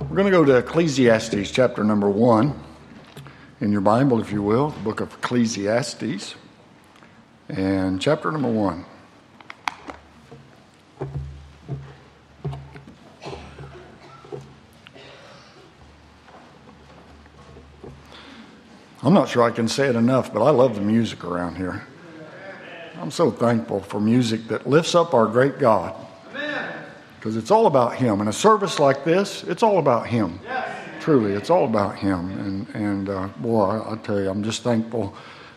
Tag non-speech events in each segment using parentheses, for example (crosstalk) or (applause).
We're going to go to Ecclesiastes chapter number one in your Bible, if you will, the book of Ecclesiastes, and chapter number one. I'm not sure I can say it enough, but I love the music around here. I'm so thankful for music that lifts up our great God. Because it's all about Him. In a service like this, it's all about Him. Truly, it's all about Him. And, and uh, boy, I, I, tell you, I'm just thankful.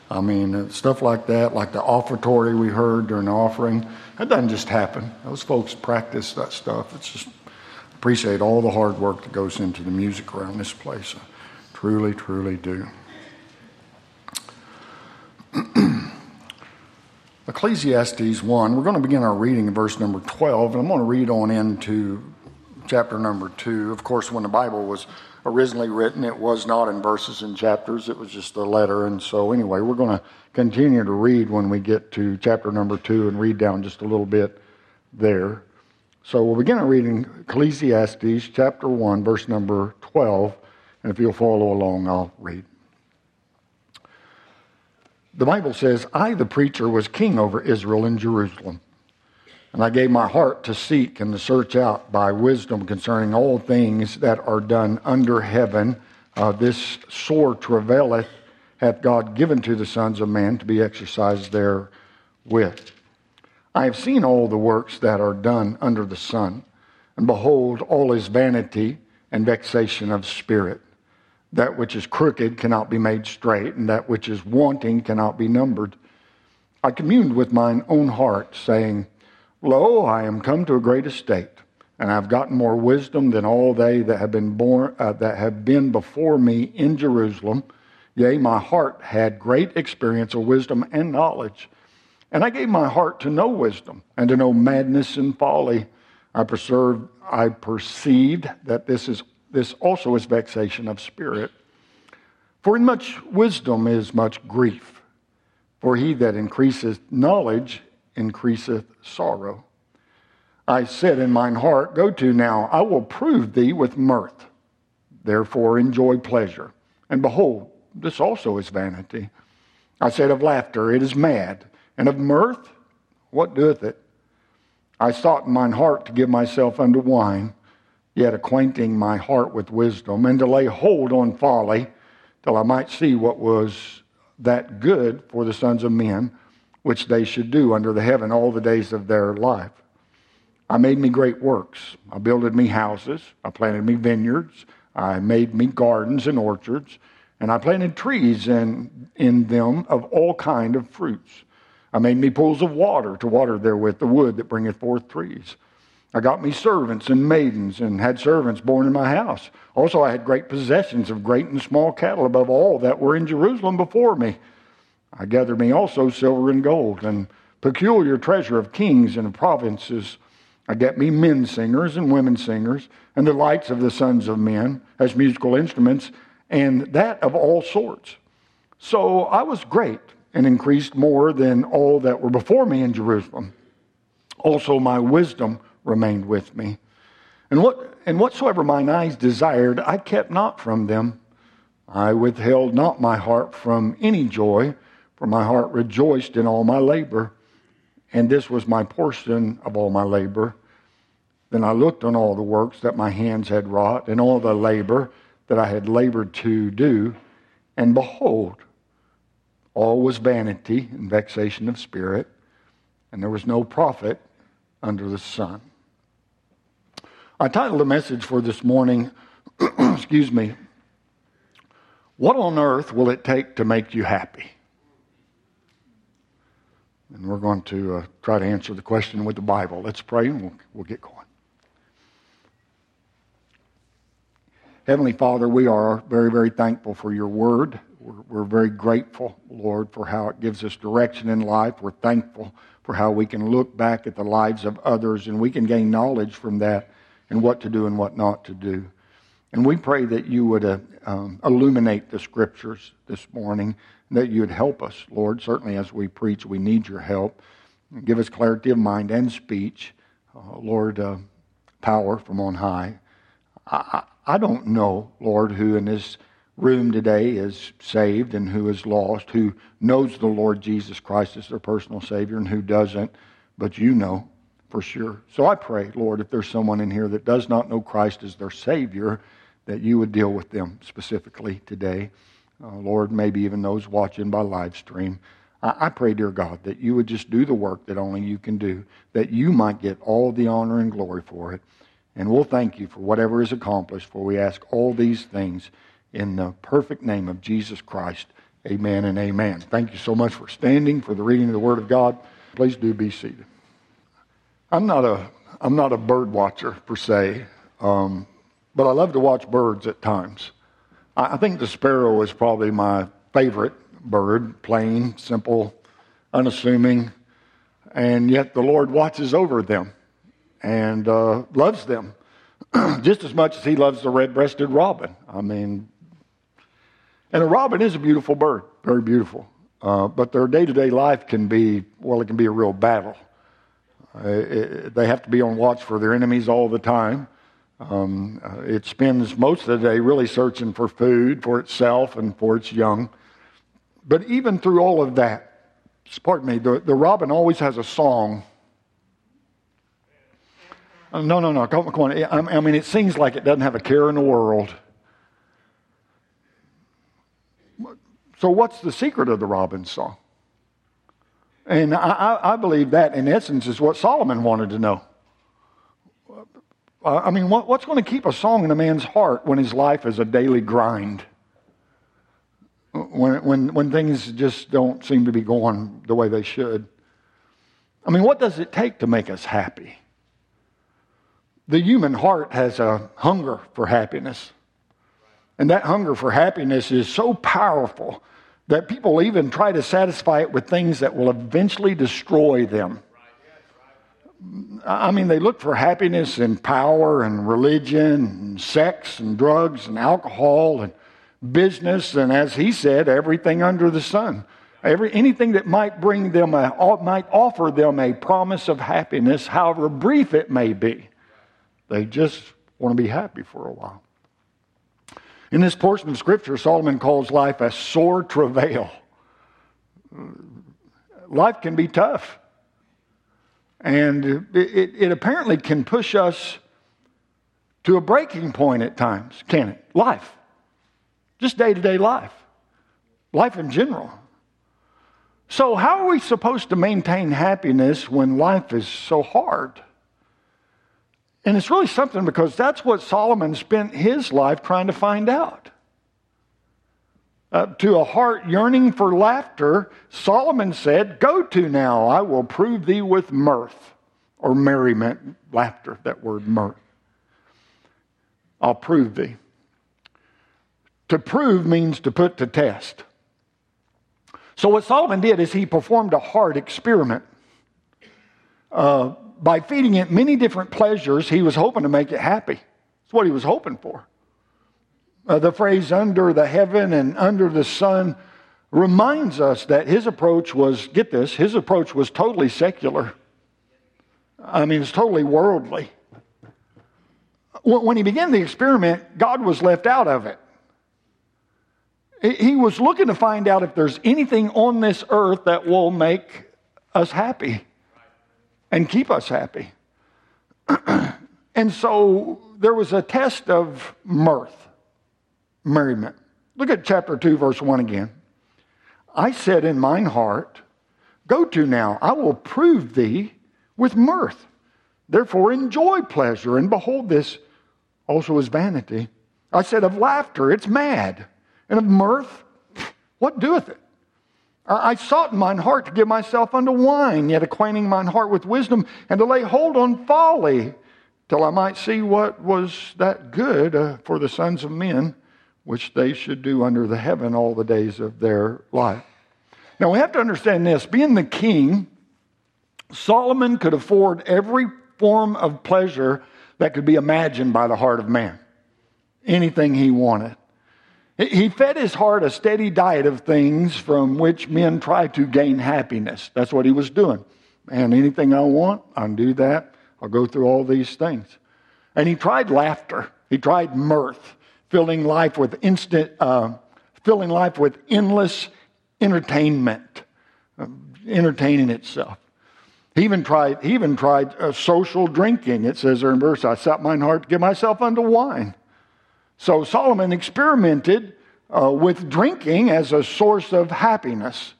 I mean, uh, stuff like that, like the offertory we heard during the offering, that doesn't just happen. Those folks practice that stuff. It's just appreciate all the hard work that goes into the music around this place. I truly, truly do. (clears throat) Ecclesiastes 1, we're going to begin our reading in verse number 12, and I'm going to read on into chapter number 2. Of course, when the Bible was originally written, it was not in verses and chapters, it was just a letter. And so, anyway, we're going to continue to read when we get to chapter number 2 and read down just a little bit there. So, we'll begin our reading Ecclesiastes chapter 1, verse number 12. And if you'll follow along, I'll read. The Bible says, I, the preacher, was king over Israel in Jerusalem. And I gave my heart to seek and to search out by wisdom concerning all things that are done under heaven. Uh, this sore travaileth hath God given to the sons of men to be exercised therewith. I have seen all the works that are done under the sun, and behold, all is vanity and vexation of spirit. That which is crooked cannot be made straight, and that which is wanting cannot be numbered. I communed with mine own heart, saying, Lo, I am come to a great estate, and I have gotten more wisdom than all they that have been born uh, that have been before me in Jerusalem. Yea, my heart had great experience of wisdom and knowledge. And I gave my heart to know wisdom and to know madness and folly. I, preserved, I perceived that this is this also is vexation of spirit. For in much wisdom is much grief. For he that increaseth knowledge increaseth sorrow. I said in mine heart, Go to now, I will prove thee with mirth. Therefore enjoy pleasure. And behold, this also is vanity. I said of laughter, It is mad. And of mirth, what doeth it? I sought in mine heart to give myself unto wine yet acquainting my heart with wisdom, and to lay hold on folly, till I might see what was that good for the sons of men, which they should do under the heaven all the days of their life. I made me great works. I builded me houses. I planted me vineyards. I made me gardens and orchards. And I planted trees in, in them of all kind of fruits. I made me pools of water to water therewith the wood that bringeth forth trees. I got me servants and maidens and had servants born in my house. Also, I had great possessions of great and small cattle above all that were in Jerusalem before me. I gathered me also silver and gold and peculiar treasure of kings and of provinces. I got me men singers and women singers and the lights of the sons of men as musical instruments and that of all sorts. So I was great and increased more than all that were before me in Jerusalem. Also, my wisdom remained with me. And, what, and whatsoever mine eyes desired, I kept not from them. I withheld not my heart from any joy, for my heart rejoiced in all my labor, and this was my portion of all my labor. Then I looked on all the works that my hands had wrought, and all the labor that I had labored to do, and behold, all was vanity and vexation of spirit, and there was no profit under the sun. I titled the message for this morning, (clears throat) excuse me, What on earth will it take to make you happy? And we're going to uh, try to answer the question with the Bible. Let's pray and we'll, we'll get going. Heavenly Father, we are very, very thankful for your word. We're, we're, very grateful, Lord, for how it gives us direction in life. We're thankful for how we can look back at the lives of others and we can gain knowledge from that and what to do and what not to do. And we pray that you would uh, um, illuminate the scriptures this morning, that you would help us, Lord. Certainly, as we preach, we need your help. Give us clarity of mind and speech, uh, Lord, uh, power from on high. I, I don't know, Lord, who in this room today is saved and who is lost, who knows the Lord Jesus Christ as their personal Savior and who doesn't, but you know for sure. So I pray, Lord, if there's someone in here that does not know Christ as their Savior, that you would deal with them specifically today. Uh, Lord, maybe even those watching by live stream. I, I pray, dear God, that you would just do the work that only you can do, that you might get all the honor and glory for it. And we'll thank you for whatever is accomplished, for we ask all these things in the perfect name of Jesus Christ. Amen and amen. Thank you so much for standing for the reading of the Word of God. Please do be seated. I'm not a I'm not a bird watcher per se, um, but I love to watch birds at times. I, I think the sparrow is probably my favorite bird, plain, simple, unassuming, and yet the Lord watches over them and uh, loves them (clears throat) just as much as He loves the red-breasted robin. I mean, and a robin is a beautiful bird, very beautiful. Uh, but their day to day life can be, well, it can be a real battle. Uh, it, they have to be on watch for their enemies all the time. Um, uh, it spends most of the day really searching for food for itself and for its young. But even through all of that, pardon me, the, the robin always has a song. Uh, no, no, no, come, come on. I, I mean, it seems like it doesn't have a care in the world. So, what's the secret of the robin's song? And I, I, believe that, in essence, is what Solomon wanted to know. I mean, what, what's going to keep a song in a man's heart when his life is a daily grind? When, when, when things just don't seem to be going the way they should? I mean, what does it take to make us happy? The human heart has a hunger for happiness. And that hunger for happiness is so powerful that people even try to satisfy it with things that will eventually destroy them. I mean, they look for happiness in power and religion and sex and drugs and alcohol and business and, as he said, everything under the sun. Every, anything that might bring them a, might offer them a promise of happiness, however brief it may be. They just want to be happy for a while. In this portion of Scripture, Solomon calls life a sore travail. Life can be tough. And it, it, apparently can push us to a breaking point at times, can it? Life. Just day to day life. Life in general. So, how are we supposed to maintain happiness when life is so hard? And it's really something because that's what Solomon spent his life trying to find out. Uh, to a heart yearning for laughter, Solomon said, Go to now, I will prove thee with mirth, or merriment, laughter, that word mirth. I'll prove thee. To prove means to put to test. So, what Solomon did is he performed a hard experiment. Uh, by feeding it many different pleasures, he was hoping to make it happy. That's what he was hoping for. Uh, the phrase under the heaven and under the sun reminds us that his approach was, get this, his approach was totally secular. I mean, it's totally worldly. When he began the experiment, God was left out of it. He was looking to find out if there's anything on this earth that will make us happy and keep us happy. (clears throat) and so there was a test of mirth, merriment. Look at chapter 2, verse 1 again. I said in mine heart, Go to now, I will prove thee with mirth. Therefore enjoy pleasure, and behold, this also is vanity. I said of laughter, it's mad, and of mirth, what doeth it? I sought in mine heart to give myself unto wine, yet acquainting mine heart with wisdom, and to lay hold on folly, till I might see what was that good uh, for the sons of men, which they should do under the heaven all the days of their life. Now we have to understand this being the king, Solomon could afford every form of pleasure that could be imagined by the heart of man, anything he wanted. He fed his heart a steady diet of things from which men try to gain happiness. That's what he was doing. And anything I want, I can do that. I'll go through all these things. And he tried laughter. He tried mirth, filling life with instant, uh, filling life with endless entertainment, uh, entertaining itself. He even tried, he even tried uh, social drinking. It says there in verse, I set mine heart to give myself unto wine. So Solomon experimented uh, with drinking as a source of happiness.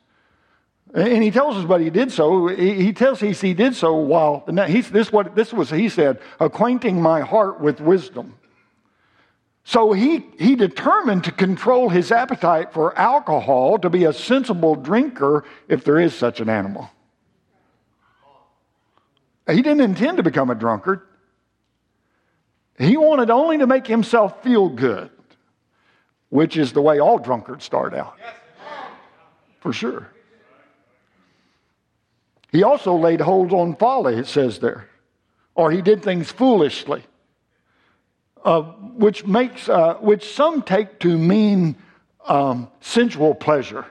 And he tells us what he did so. He tells us he did so while he's, this what this was he said, acquainting my heart with wisdom. So he, he determined to control his appetite for alcohol to be a sensible drinker if there is such an animal. He didn't intend to become a drunkard. He wanted only to make himself feel good, which is the way all drunkards start out. For sure. He also laid hold on folly, it says there, or he did things foolishly, uh, which makes uh, which some take to mean um, sensual pleasure.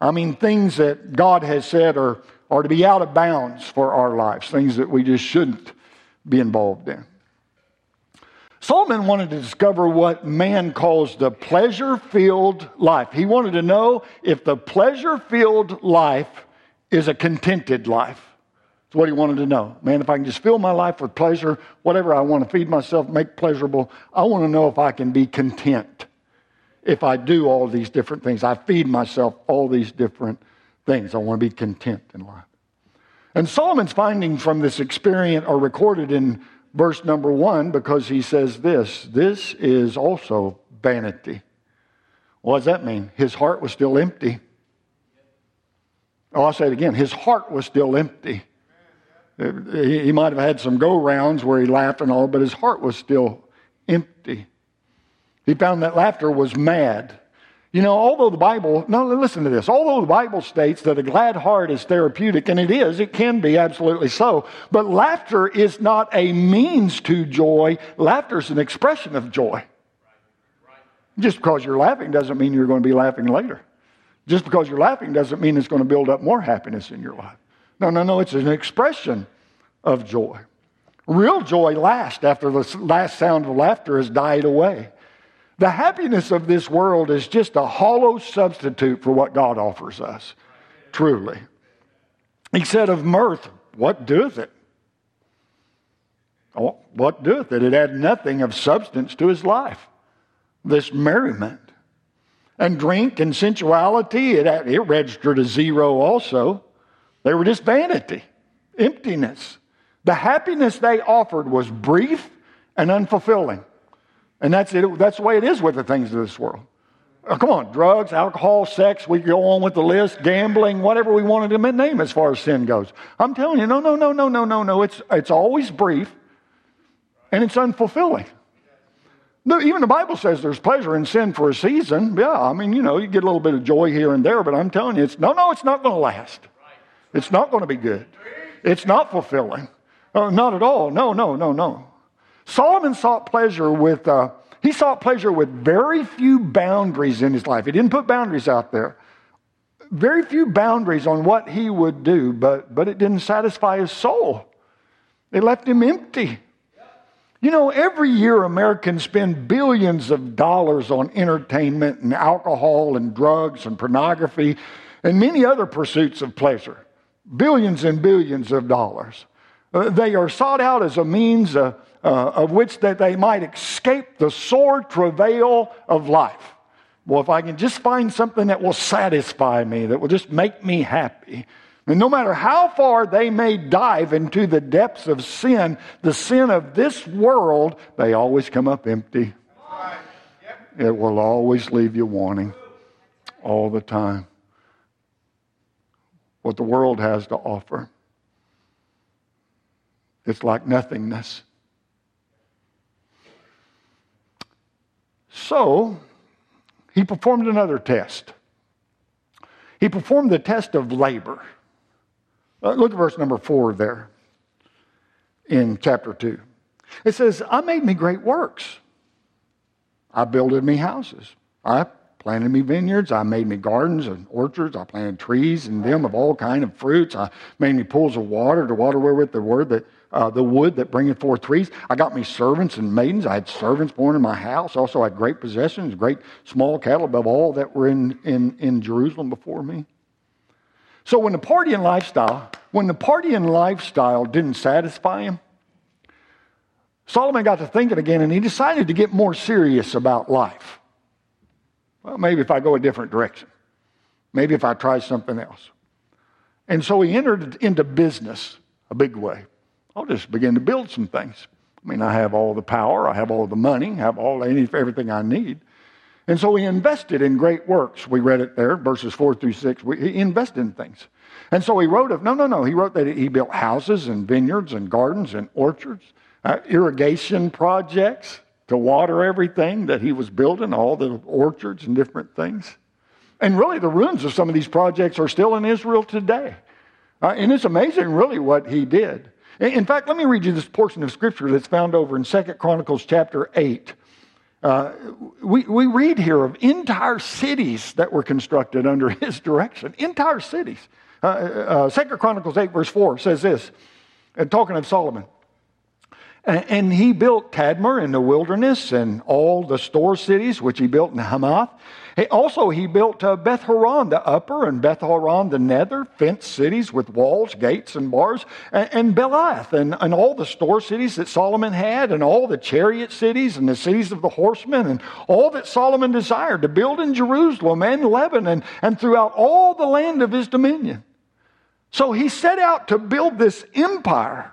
I mean things that God has said are are to be out of bounds for our lives, things that we just shouldn't be involved in. Solomon wanted to discover what man calls the pleasure filled life. He wanted to know if the pleasure filled life is a contented life. That's what he wanted to know. Man, if I can just fill my life with pleasure, whatever I want to feed myself, make pleasurable, I want to know if I can be content. If I do all these different things, I feed myself all these different things. I want to be content in life. And Solomon's findings from this experience are recorded in verse number one because he says this this is also vanity. What does that mean? His heart was still empty. Oh, I'll say it again. His heart was still empty. He might have had some go rounds where he laughed and all, but his heart was still empty. He found that laughter was mad. You know, although the Bible, no, listen to this, although the Bible states that a glad heart is therapeutic, and it is, it can be absolutely so, but laughter is not a means to joy, laughter is an expression of joy. Just because you're laughing doesn't mean you're going to be laughing later. Just because you're laughing doesn't mean it's going to build up more happiness in your life. No, no, no, it's an expression of joy. Real joy lasts after the last sound of laughter has died away. The happiness of this world is just a hollow substitute for what God offers us, truly. He said of mirth, What doeth it? Oh, what doeth it? It had nothing of substance to his life, this merriment and drink and sensuality, it, it registered a zero also. They were just vanity, emptiness. The happiness they offered was brief and unfulfilling. And that's it. That's the way it is with the things of this world. Oh, come on, drugs, alcohol, sex, we go on with the list, gambling, whatever we wanted to name as far as sin goes. I'm telling you, no, no, no, no, no, no, no. It's, it's always brief and it's unfulfilling. Even the Bible says there's pleasure in sin for a season. Yeah, I mean, you know, you get a little bit of joy here and there, but I'm telling you, it's no, no, it's not going to last. It's not going to be good. It's not fulfilling. Uh, not at all. No, no, no, no. Solomon sought pleasure with, uh, he sought pleasure with very few boundaries in his life. He didn't put boundaries out there. Very few boundaries on what he would do, but, but it didn't satisfy his soul. It left him empty. You know, every year Americans spend billions of dollars on entertainment and alcohol and drugs and pornography and many other pursuits of pleasure. Billions and billions of dollars. Uh, they are sought out as a means uh, uh, of which that they might escape the sore travail of life. Well, if I can just find something that will satisfy me, that will just make me happy, and no matter how far they may dive into the depths of sin, the sin of this world, they always come up empty. It will always leave you wanting all the time what the world has to offer. It's like nothingness. So, he performed another test. He performed the test of labor. Uh, look at verse number four there in chapter two. It says, I made me great works. I builded me houses. I planted me vineyards. I made me gardens and orchards. I planted trees in them of all kind of fruits. I made me pools of water to water wherewith the word that uh, the wood that bringeth forth trees. I got me servants and maidens. I had servants born in my house. Also, I had great possessions, great small cattle above all that were in, in, in Jerusalem before me. So when the partying lifestyle, when the partying lifestyle didn't satisfy him, Solomon got to thinking again and he decided to get more serious about life. Well, maybe if I go a different direction. Maybe if I try something else. And so he entered into business a big way. I'll just begin to build some things. I mean, I have all the power, I have all the money, I have all any, everything I need. And so he invested in great works. We read it there, verses 4 through 6. He invested in things. And so he wrote of, no, no, no. He wrote that he built houses and vineyards and gardens and orchards, uh, irrigation projects to water everything that he was building, all the orchards and different things. And really, the ruins of some of these projects are still in Israel today. Uh, and it's amazing, really, what he did. In fact, let me read you this portion of scripture that's found over in Second Chronicles chapter 8. Uh, we, we read here of entire cities that were constructed under (laughs) his direction. Entire cities. Uh, uh, Second Chronicles 8, verse 4 says this, and talking of Solomon. And, he built Tadmor in the wilderness and all the store cities which he built in Hamath also, he built uh, Beth Horon, the upper, and Beth Horon, the nether, fenced cities with walls, gates, and bars, and, and, and all the store cities that Solomon had, and all the chariot cities, and the cities of the horsemen, and all that Solomon desired to build in Jerusalem and Lebanon, and throughout all the land of his dominion. So he set out to build this empire.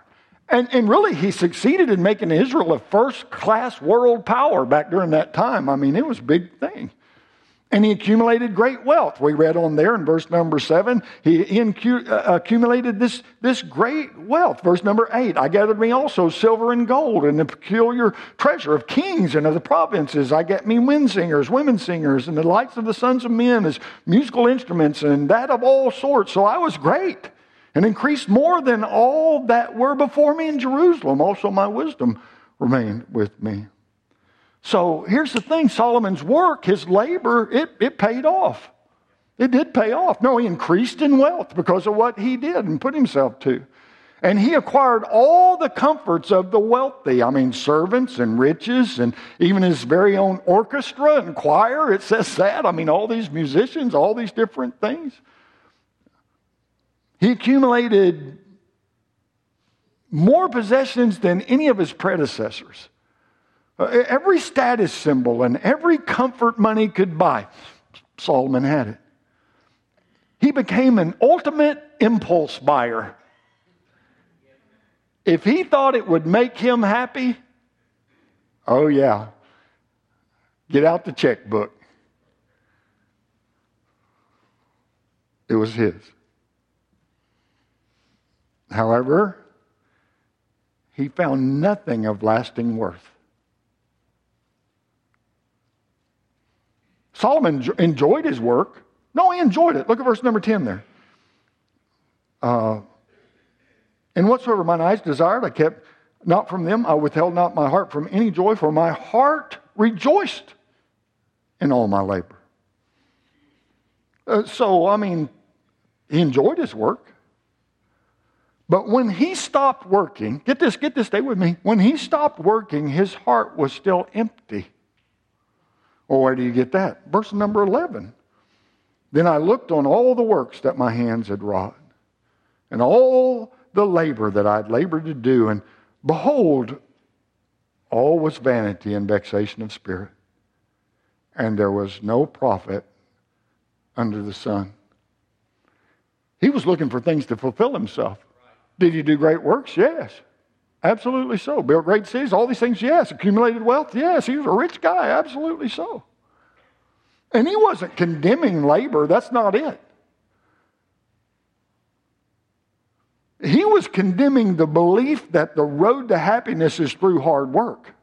And, and, really, he succeeded in making Israel a first class world power back during that time. I mean, it was a big thing. And he accumulated great wealth. We read on there in verse number seven, he incu- uh, accumulated this, this great wealth. Verse number eight, I gathered me also silver and gold and the peculiar treasure of kings and of the provinces. I get me wind singers, women singers, and the lights of the sons of men as musical instruments and that of all sorts. So I was great and increased more than all that were before me in Jerusalem. Also my wisdom remained with me. So here's the thing Solomon's work, his labor, it, it paid off. It did pay off. No, he increased in wealth because of what he did and put himself to. And he acquired all the comforts of the wealthy. I mean, servants and riches, and even his very own orchestra and choir. It says that. I mean, all these musicians, all these different things. He accumulated more possessions than any of his predecessors. Uh, every status symbol and every comfort money could buy, Solomon had it. He became an ultimate impulse buyer. If he thought it would make him happy, oh yeah, get out the checkbook. It was his. However, he found nothing of lasting worth. Solomon enjoyed his work. No, he enjoyed it. Look at verse number 10 there. Uh, and whatsoever mine eyes desired, I kept not from them. I withheld not my heart from any joy, for my heart rejoiced in all my labor. Uh, so, I mean, he enjoyed his work. But when he stopped working, get this, get this, stay with me. When he stopped working, his heart was still empty. Well, where do you get that? Verse number 11. Then I looked on all the works that my hands had wrought, and all the labor that I'd labored to do, and behold, all was vanity and vexation of spirit, and there was no profit under the sun. He was looking for things to fulfill himself. Did he do great works? Yes. Absolutely so. Built great cities, all these things, yes. Accumulated wealth, yes. He was a rich guy, absolutely so. And he wasn't condemning labor, that's not it. He was condemning the belief that the road to happiness is through hard work.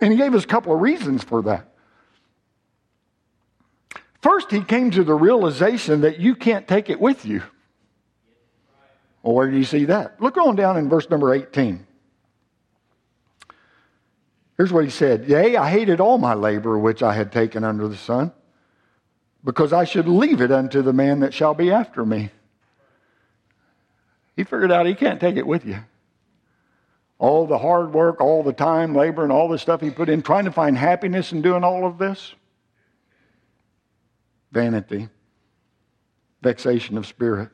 And he gave us a couple of reasons for that. First, he came to the realization that you can't take it with you. Well, where do you see that? Look on down in verse number 18. Here's what he said Yea, I hated all my labor which I had taken under the sun, because I should leave it unto the man that shall be after me. He figured out he can't take it with you. All the hard work, all the time, labor, and all the stuff he put in trying to find happiness in doing all of this. Vanity, vexation of spirit.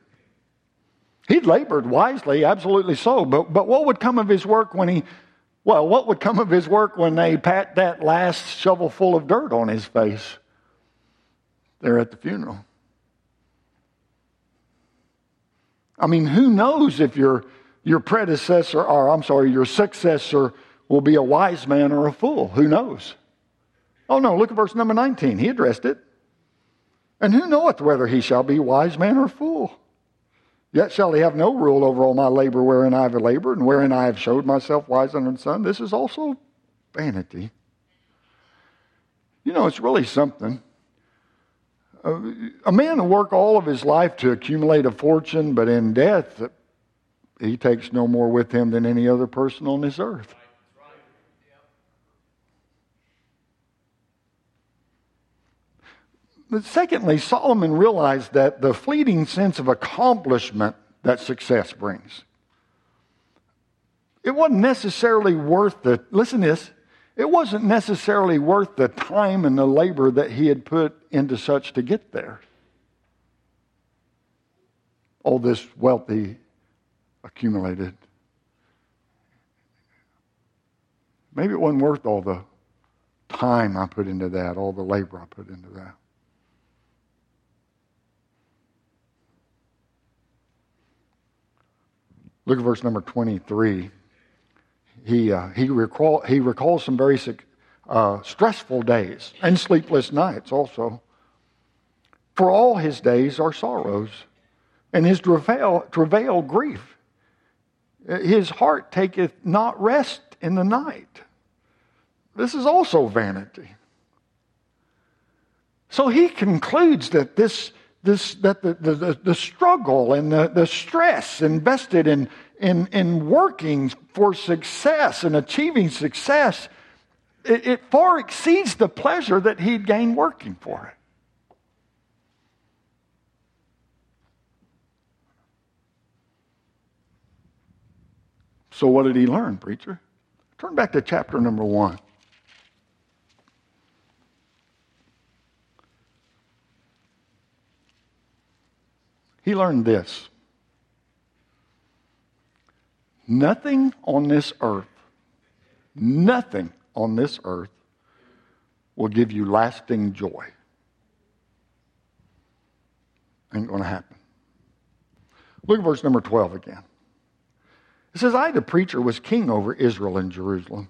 He'd labored wisely, absolutely so, but, but what would come of his work when he, well, what would come of his work when they pat that last shovel full of dirt on his face there at the funeral? I mean, who knows if your, your predecessor, or I'm sorry, your successor will be a wise man or a fool? Who knows? Oh no, look at verse number 19. He addressed it. And who knoweth whether he shall be wise man or fool? Yet shall he have no rule over all my labor wherein I have labored and wherein I have showed myself wise under the sun. This is also vanity. You know, it's really something. Uh, a man will work all of his life to accumulate a fortune, but in death, he takes no more with him than any other person on this earth. But secondly, Solomon realized that the fleeting sense of accomplishment that success brings, it wasn't necessarily worth the, listen this, it wasn't necessarily worth the time and the labor that he had put into such to get there. All this wealth he accumulated. Maybe it wasn't worth all the time I put into that, all the labor I put into that. Look at verse number 23. He, uh, he, recall, he recalls some very uh, stressful days and sleepless nights also. For all his days are sorrows, and his travail, travail grief. His heart taketh not rest in the night. This is also vanity. So he concludes that this this, that the, the, the struggle and the, the stress invested in, in, in working for success and achieving success, it, it far exceeds the pleasure that he'd gained working for it. So, what did he learn, preacher? Turn back to chapter number one. He learned this nothing on this earth, nothing on this earth will give you lasting joy. Ain't going to happen. Look at verse number 12 again. It says, I, the preacher, was king over Israel and Jerusalem,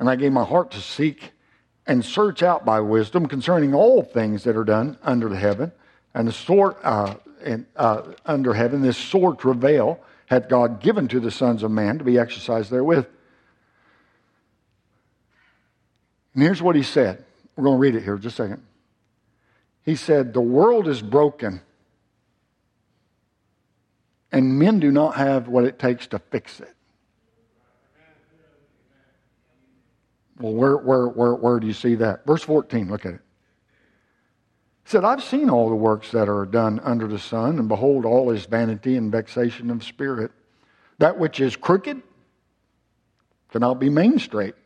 and I gave my heart to seek and search out by wisdom concerning all things that are done under the heaven, and the sort, uh, uh, under heaven, this sore travail hath God given to the sons of man to be exercised therewith. And here's what he said. We're going to read it here just a second. He said, The world is broken, and men do not have what it takes to fix it. Well, where, where, where, where do you see that? Verse 14, look at it said, I've seen all the works that are done under the sun, and behold, all is vanity and vexation of spirit. That which is crooked cannot be made straight,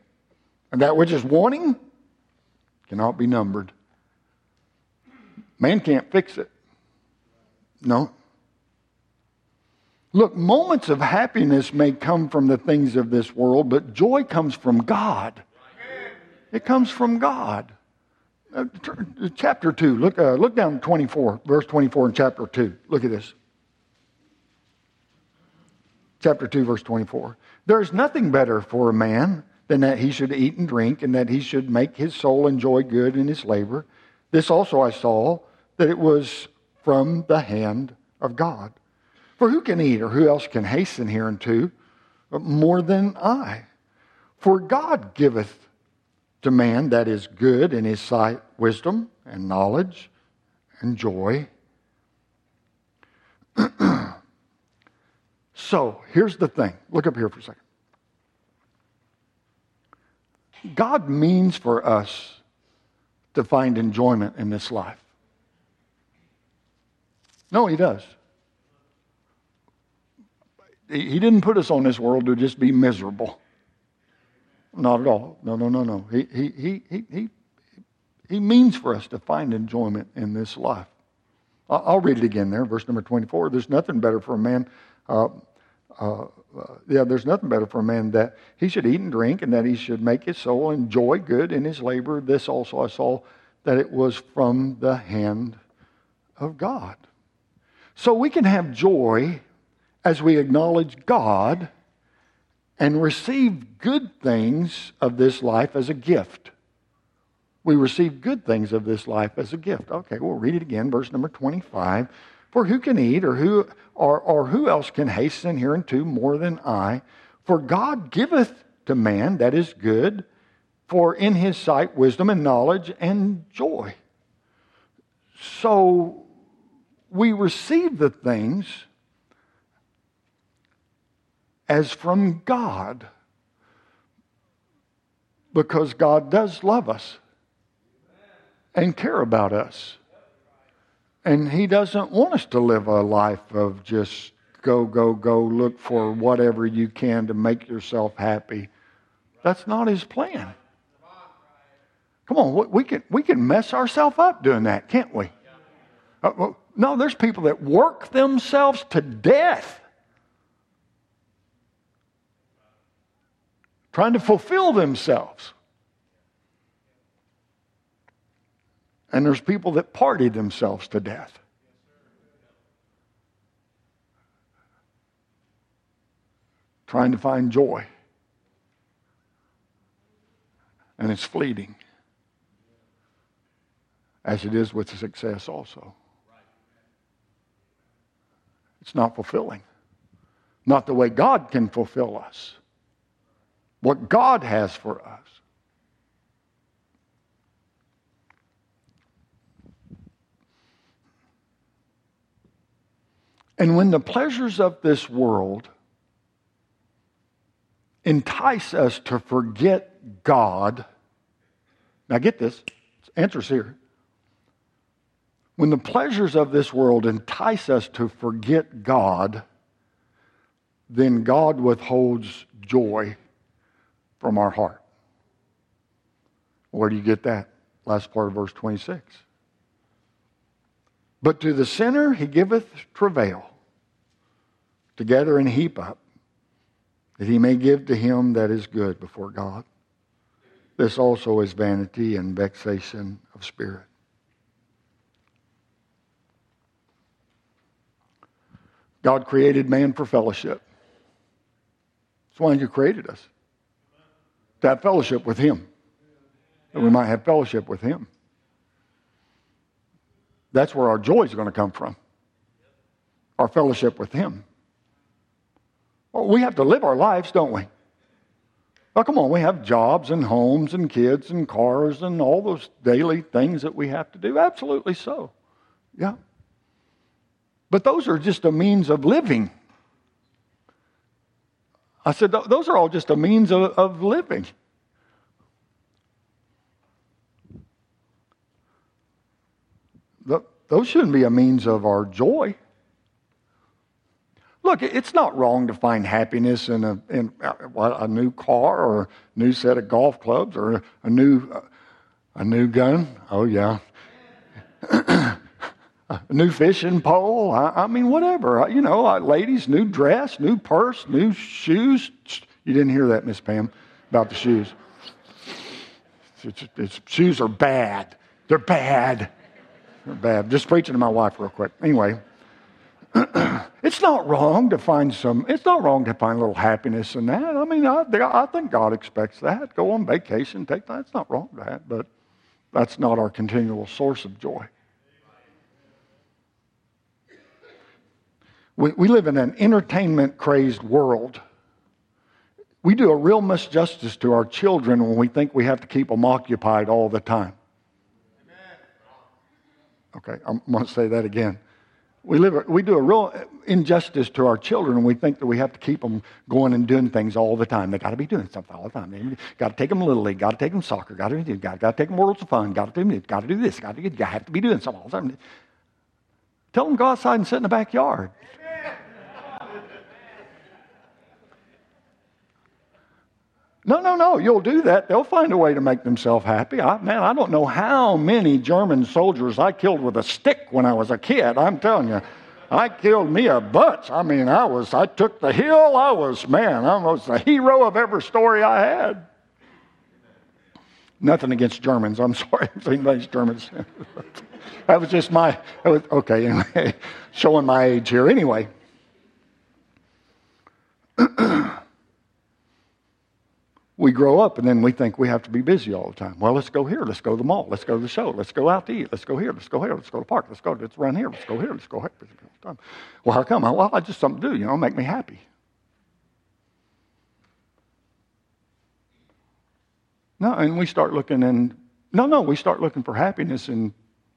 and that which is wanting cannot be numbered. Man can't fix it. No. Look, moments of happiness may come from the things of this world, but joy comes from God. It comes from God. Uh, chapter 2, look, uh, look down 24, verse 24 in chapter 2. Look at this. Chapter 2, verse 24. There is nothing better for a man than that he should eat and drink, and that he should make his soul enjoy good in his labor. This also I saw, that it was from the hand of God. For who can eat, or who else can hasten hereunto more than I? For God giveth to man that is good in his sight wisdom and knowledge and joy. (clears throat) so here's the thing. Look up here for a second. God means for us to find enjoyment in this life. No, He does. He didn't put us on this world to just be miserable. Not at all. No, no, no, no. He, he, he, he, he, he means for us to find enjoyment in this life. I'll read it again there, verse number 24. There's nothing better for a man. Uh, uh, yeah, there's nothing better for a man that he should eat and drink and that he should make his soul enjoy good in his labor. This also I saw that it was from the hand of God. So we can have joy as we acknowledge God and receive good things of this life as a gift. We receive good things of this life as a gift. Okay, we'll read it again, verse number 25. For who can eat, or who, or, or who else can hasten hereunto more than I? For God giveth to man that is good, for in his sight wisdom and knowledge and joy. So we receive the things as from God because God does love us and care about us. And He doesn't want us to live a life of just go, go, go, look for whatever you can to make yourself happy. That's not His plan. Come on, we can, we can mess ourselves up doing that, can't we? Uh, no, there's people that work themselves to death trying to fulfill themselves. And there's people that party themselves to death. Trying to find joy. And it's fleeting. As it is with success also. It's not fulfilling. Not the way God can fulfill us. What God has for us. And when the pleasures of this world entice us to forget God, now get this, answer's here. When the pleasures of this world entice us to forget God, then God withholds joy from our heart. Where do you get that? Last part of verse 26. But to the sinner he giveth travail, together and heap up, that he may give to him that is good before God. This also is vanity and vexation of spirit. God created man for fellowship. That's why He created us. To have fellowship with Him. That we might have fellowship with Him. That's where our joy is going to come from. Our fellowship with Him. Well, we have to live our lives, don't we? Well, come on, we have jobs and homes and kids and cars and all those daily things that we have to do. Absolutely so. Yeah. But those are just a means of living. I said, those are all just a means of, of living. those shouldn't be a means of our joy. Look, it's not wrong to find happiness in a, in uh, a new car or a new set of golf clubs or a new, uh, a new gun. Oh, yeah. (clears throat) a new fishing pole. I, I mean, whatever. You know, ladies, new dress, new purse, new shoes. You didn't hear that, Miss Pam, about the shoes. It's, it's, shoes are bad. They're bad They're bad. Just preaching to my wife real quick. Anyway, (clears throat) it's not wrong to find some, it's not wrong to find a little happiness in that. I mean, I, I think God expects that. Go on vacation, take that. It's not wrong that, but that's not our continual source of joy. We, we live in an entertainment crazed world. We do a real misjustice to our children when we think we have to keep them occupied all the time. Okay, I'm going to say that again. We, live, we do a real injustice to our children when we think that we have to keep them going and doing things all the time. They got to be doing something all the time. They got to take them Little League, got to take them soccer, got to, got, got to take them Worlds of Fun, got to do got to do this, got to, you have to be doing something all the time. Tell them go outside and sit in the backyard. No, no, no. You'll do that. They'll find a way to make themselves happy. I, man, I don't know how many German soldiers I killed with a stick when I was a kid. I'm telling you. I killed me a bunch. I mean, I was, I took the hill. I was, man, I was the hero of every story I had. Nothing against Germans. I'm (laughs) sorry if anybody's Germans. (laughs) that was just my, was, okay, (laughs) anyway, showing my age here. Anyway. (clears throat) we grow up and then we think we have to be busy all the time. Well, let's go here. Let's go to the mall. Let's go to the show. Let's go out to eat. Let's go here. Let's go here. Let's go to the park. Let's go. Let's run here. Let's go here. Let's go here. Well, how come? Well, I just something to do. You know, make me happy. No, and we start looking in. No, no, we start looking for happiness in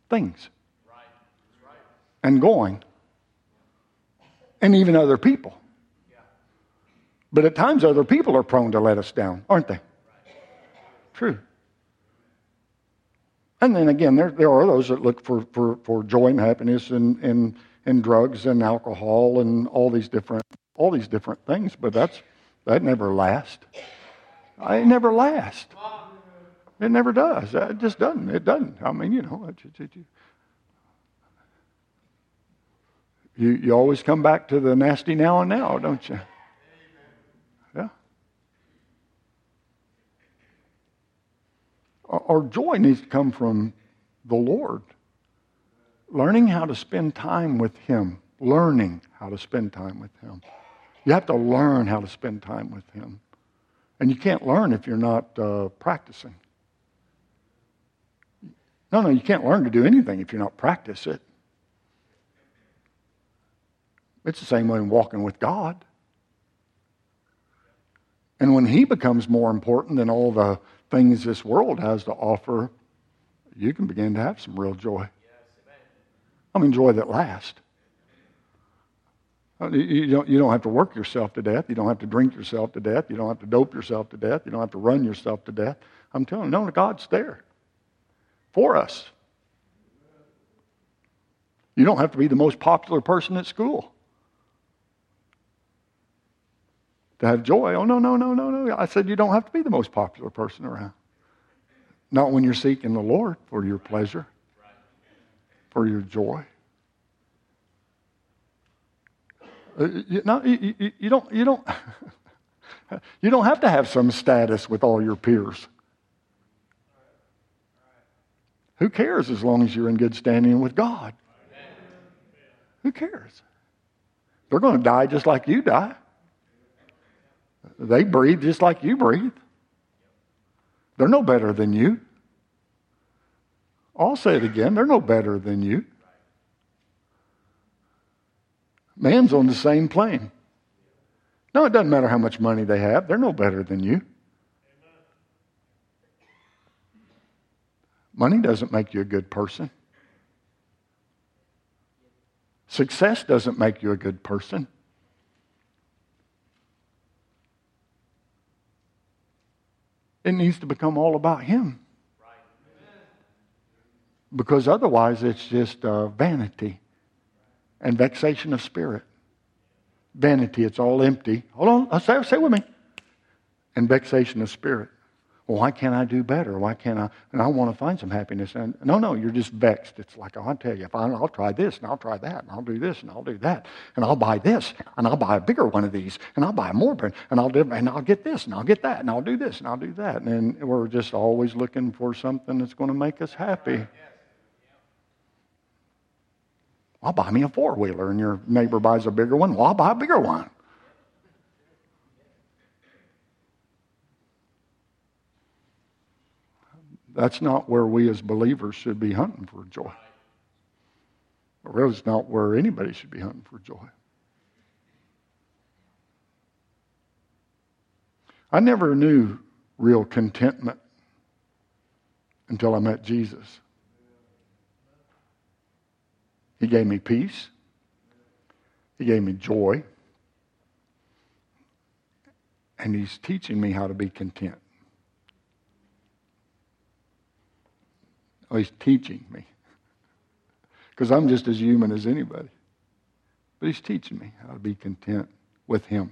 things. Right. Right. And going. And even other people. But at times, other people are prone to let us down, aren't they? True. And then again, there, there are those that look for, for, for joy and happiness in, in, in drugs and alcohol and all these different all these different things, but that's that never lasts. It never lasts. It never does. It just doesn't. It doesn't. I mean, you know, it, it, it, you, you always come back to the nasty now and now, don't you? Our joy needs to come from the Lord. Learning how to spend time with Him. Learning how to spend time with Him. You have to learn how to spend time with Him. And you can't learn if you're not uh, practicing. No, no, you can't learn to do anything if you're not practice it. It's the same way in walking with God. And when He becomes more important than all the things this world has to offer, you can begin to have some real joy. I mean, joy that lasts. Uh, you don't, you don't have to work yourself to death. You don't have to drink yourself to death. You don't have to dope yourself to death. You don't have to run yourself to death. I'm telling you, no, God's there for us. You don't have to be the most popular person at school to have joy. Oh, no, no, no, no, no. I said, you don't have to be the most popular person around. Not when you're seeking the Lord for your pleasure, for your joy. Uh, you, you, you, you don't, you, don't, (laughs) you don't have to have some status with all your peers. Who cares as long as you're in good standing with God? Who cares? They're going to die just like you die. They breathe just like you breathe. They're no better than you. I'll say it again. They're no better than you. Man's on the same plane. No, it doesn't matter how much money they have. They're no better than you. Money doesn't make you a good person. Success doesn't make you a good person. It needs to become all about Him. Because otherwise, it's just uh, vanity and vexation of spirit. Vanity, it's all empty. Hold on, uh, say, say with me. And vexation of spirit. Well, why can't I do better? Why can't I? And I want to find some happiness. And no, no, you're just vexed. It's like, oh, I'll tell you, if I, I'll try this and I'll try that and I'll do this and I'll do that and I'll buy this and I'll buy a bigger one of these and I'll buy more and I'll do and I'll get this and I'll get that and I'll do this and I'll do that. And we're just always looking for something that's going to make us happy. I'll buy me a four wheeler, and your neighbor buys a bigger one. Well, I'll buy a bigger one. That's not where we as believers should be hunting for joy. Or it's not where anybody should be hunting for joy. I never knew real contentment until I met Jesus. He gave me peace. He gave me joy. And He's teaching me how to be content. Oh, he's teaching me. Because I'm just as human as anybody. But he's teaching me how to be content with him.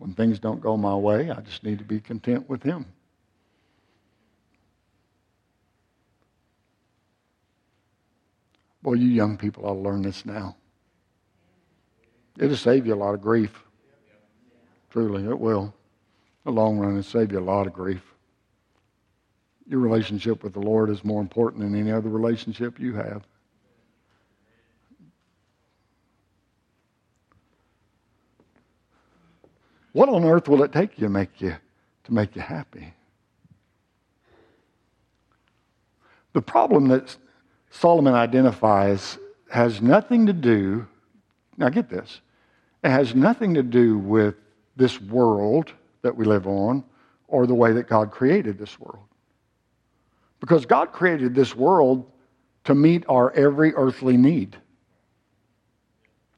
When things don't go my way, I just need to be content with Him. Boy, you young people ought to learn this now. It'll save you a lot of grief. Truly, it will. In the long run, it'll save you a lot of grief. Your relationship with the Lord is more important than any other relationship you have. What on earth will it take you to make you to make you happy? The problem that Solomon identifies has nothing to do, now get this, it has nothing to do with this world that we live on or the way that God created this world. Because God created this world to meet our every earthly need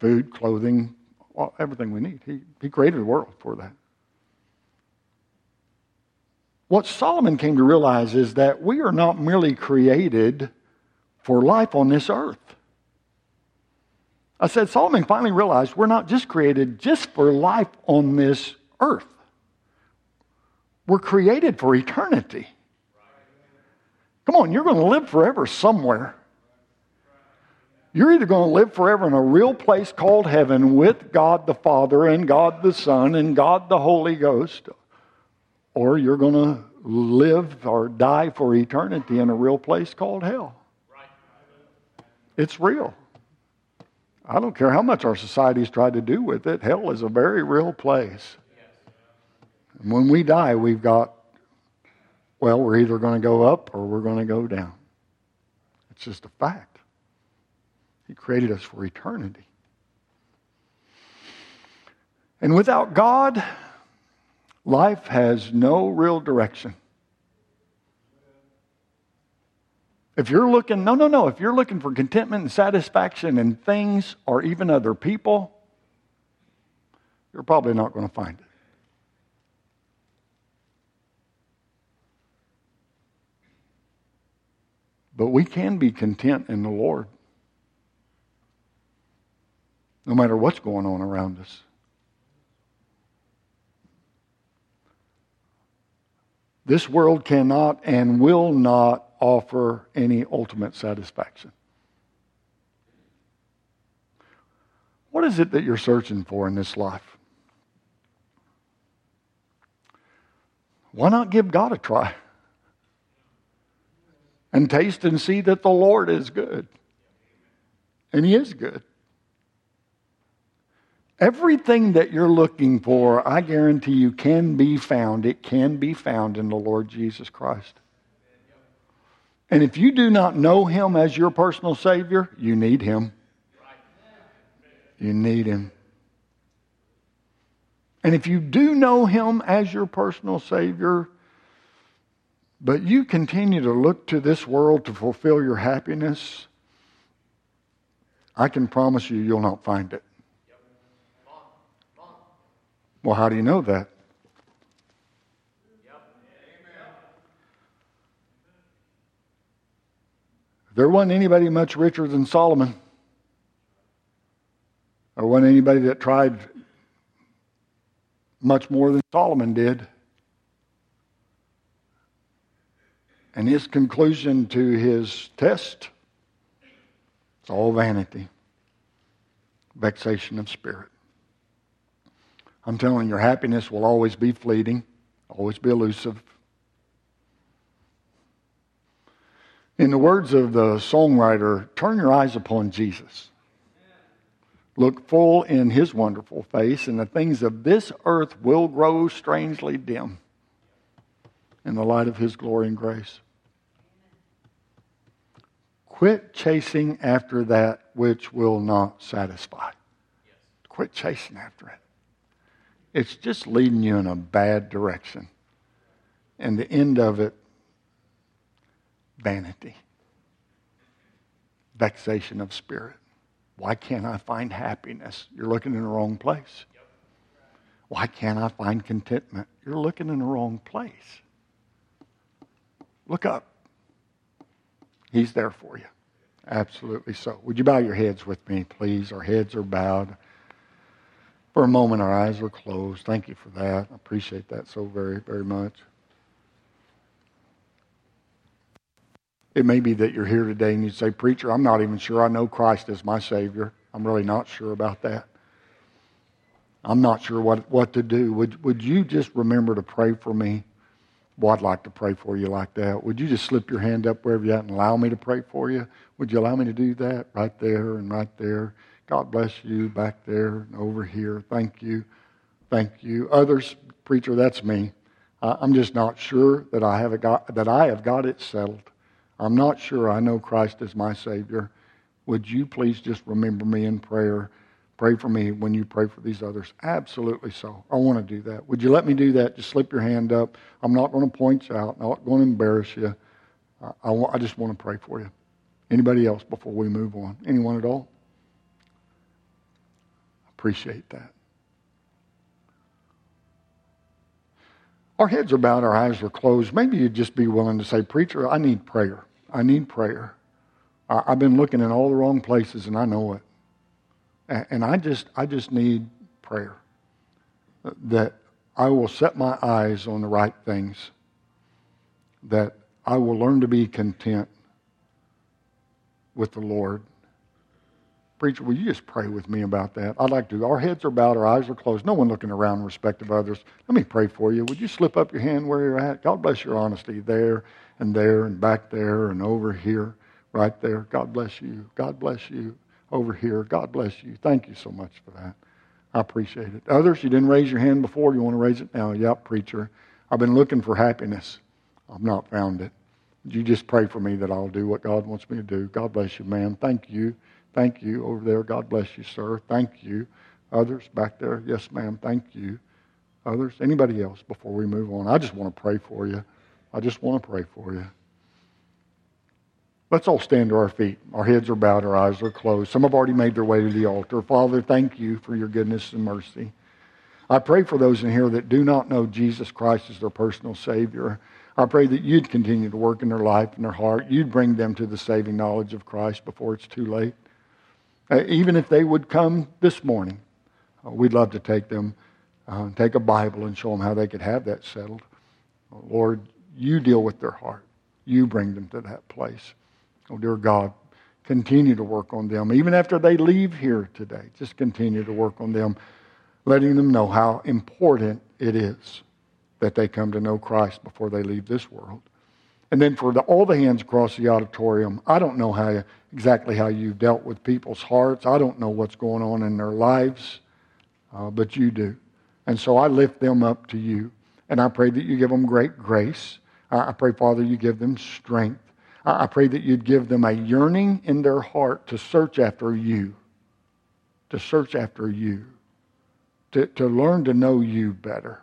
food, clothing, everything we need. He, he created the world for that. What Solomon came to realize is that we are not merely created for life on this earth. I said, Solomon finally realized we're not just created just for life on this earth. We're created for eternity. Come on, you're going to live forever somewhere. You're either going to live forever in a real place called heaven with God the Father and God the Son and God the Holy Ghost, or you're going to live or die for eternity in a real place called hell. It's real. I don't care how much our society's tried to do with it, hell is a very real place. And when we die, we've got, well, we're either going to go up or we're going to go down. It's just a fact. He created us for eternity. And without God, life has no real direction. If you're looking, no, no, no, if you're looking for contentment and satisfaction in things or even other people, you're probably not going to find it. But we can be content in the Lord no matter what's going on around us. This world cannot and will not offer any ultimate satisfaction. What is it that you're searching for in this life? Why not give God a try? And taste and see that the Lord is good. And He is good. Everything that you're looking for, I guarantee you, can be found. It can be found in the Lord Jesus Christ. And if you do not know Him as your personal Savior, you need Him. You need Him. And if you do know Him as your personal Savior, but you continue to look to this world to fulfill your happiness, I can promise you, you'll not find it. Well, how do you know that? There wasn't anybody much richer than Solomon. There wasn't anybody that tried much more than Solomon did. And his conclusion to his test it's all vanity, vexation of spirit. I'm telling you, your happiness will always be fleeting, always be elusive. In the words of the songwriter, turn your eyes upon Jesus. Look full in his wonderful face, and the things of this earth will grow strangely dim in the light of his glory and grace. Quit chasing after that which will not satisfy. Quit chasing after it. It's just leading you in a bad direction. And the end of it, vanity, vexation of spirit. Why can't I find happiness? You're looking in the wrong place. Why can't I find contentment? You're looking in the wrong place. Look up. He's there for you. Absolutely so. Would you bow your heads with me, please? Our heads are bowed. For a moment, our eyes were closed. Thank you for that. I appreciate that so very, very much. It may be that you're here today and you say, Preacher, I'm not even sure I know Christ as my Savior. I'm really not sure about that. I'm not sure what, what to do. Would, would you just remember to pray for me? Well, I'd like to pray for you like that. Would you just slip your hand up wherever you're at and allow me to pray for you? Would you allow me to do that right there and right there? God bless you back there and over here. Thank you. Thank you. Others, preacher, that's me. I'm just not sure that I have got that I have got it settled. I'm not sure I know Christ as my Savior. Would you please just remember me in prayer? Pray for me when you pray for these others. Absolutely so. I want to do that. Would you let me do that? Just slip your hand up. I'm not going to point you out. Not going to embarrass you. I, I, I just want to pray for you. Anybody else before we move on? Anyone at all? Appreciate that. Our heads are bowed, our eyes are closed. Maybe you'd just be willing to say, Preacher, I need prayer. I need prayer. I've been looking in all the wrong places and I know it. And I just, I just need prayer. Uh, that I will set my eyes on the right things. That I will learn to be content with the Lord. Preacher, will you just pray with me about that? I'd like to. Our heads are bowed, our eyes are closed. No one looking around in respect of others. Let me pray for you. Would you slip up your hand where you're at? God bless your honesty there and there and back there and over here right there. God bless you. God bless you over here. God bless you. Thank you so much for that. I appreciate it. Others, you didn't raise your hand before. You want to raise it now? Yep, preacher. I've been looking for happiness. I've not found it. You just pray for me that I'll do what God wants me to do. God bless you, man. Thank you. Thank you over there. God bless you, sir. Thank you. Others back there. Yes, ma'am. Thank you. Others. Anybody else before we move on? I just want to pray for you. I just want to pray for you. Let's all stand to our feet. Our heads are bowed, our eyes are closed. Some have already made their way to the altar. Father, thank you for your goodness and mercy. I pray for those in here that do not know Jesus Christ as their personal Savior. I pray that you'd continue to work in their life and their heart. You'd bring them to the saving knowledge of Christ before it's too late. Uh, even if they would come this morning, uh, we'd love to take them, uh, take a Bible and show them how they could have that settled. Lord, you deal with their heart. You bring them to that place. Oh, dear God, continue to work on them. Even after they leave here today, just continue to work on them, letting them know how important it is that they come to know Christ before they leave this world. And then for the, all the hands across the auditorium, I don't know how exactly how you've dealt with people's hearts. I don't know what's going on in their lives, uh, but you do. And so I lift them up to you. And I pray that you give them great grace. I pray, Father, you give them strength. I pray that you'd give them a yearning in their heart to search after you, to search after you, to, to learn to know you better,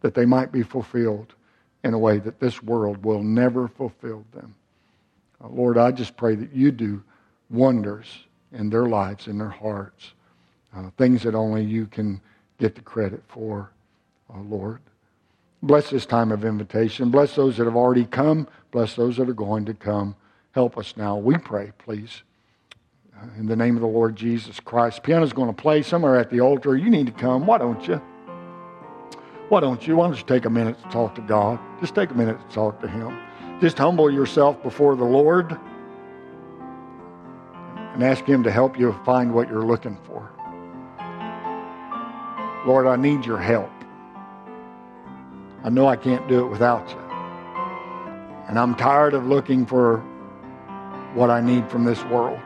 that they might be fulfilled in a way that this world will never fulfill them. Uh, Lord, I just pray that you do wonders in their lives, in their hearts, uh, things that only you can get the credit for, uh, Lord. Bless this time of invitation. Bless those that have already come. Bless those that are going to come. Help us now, we pray, please. In the name of the Lord Jesus Christ. Piano's going to play somewhere at the altar. You need to come. Why don't you? Why don't you? Why don't you take a minute to talk to God? Just take a minute to talk to Him. Just humble yourself before the Lord and ask Him to help you find what you're looking for. Lord, I need your help. I know I can't do it without you. And I'm tired of looking for what I need from this world.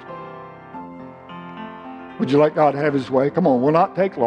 Would you let God have his way? Come on, we'll not take long.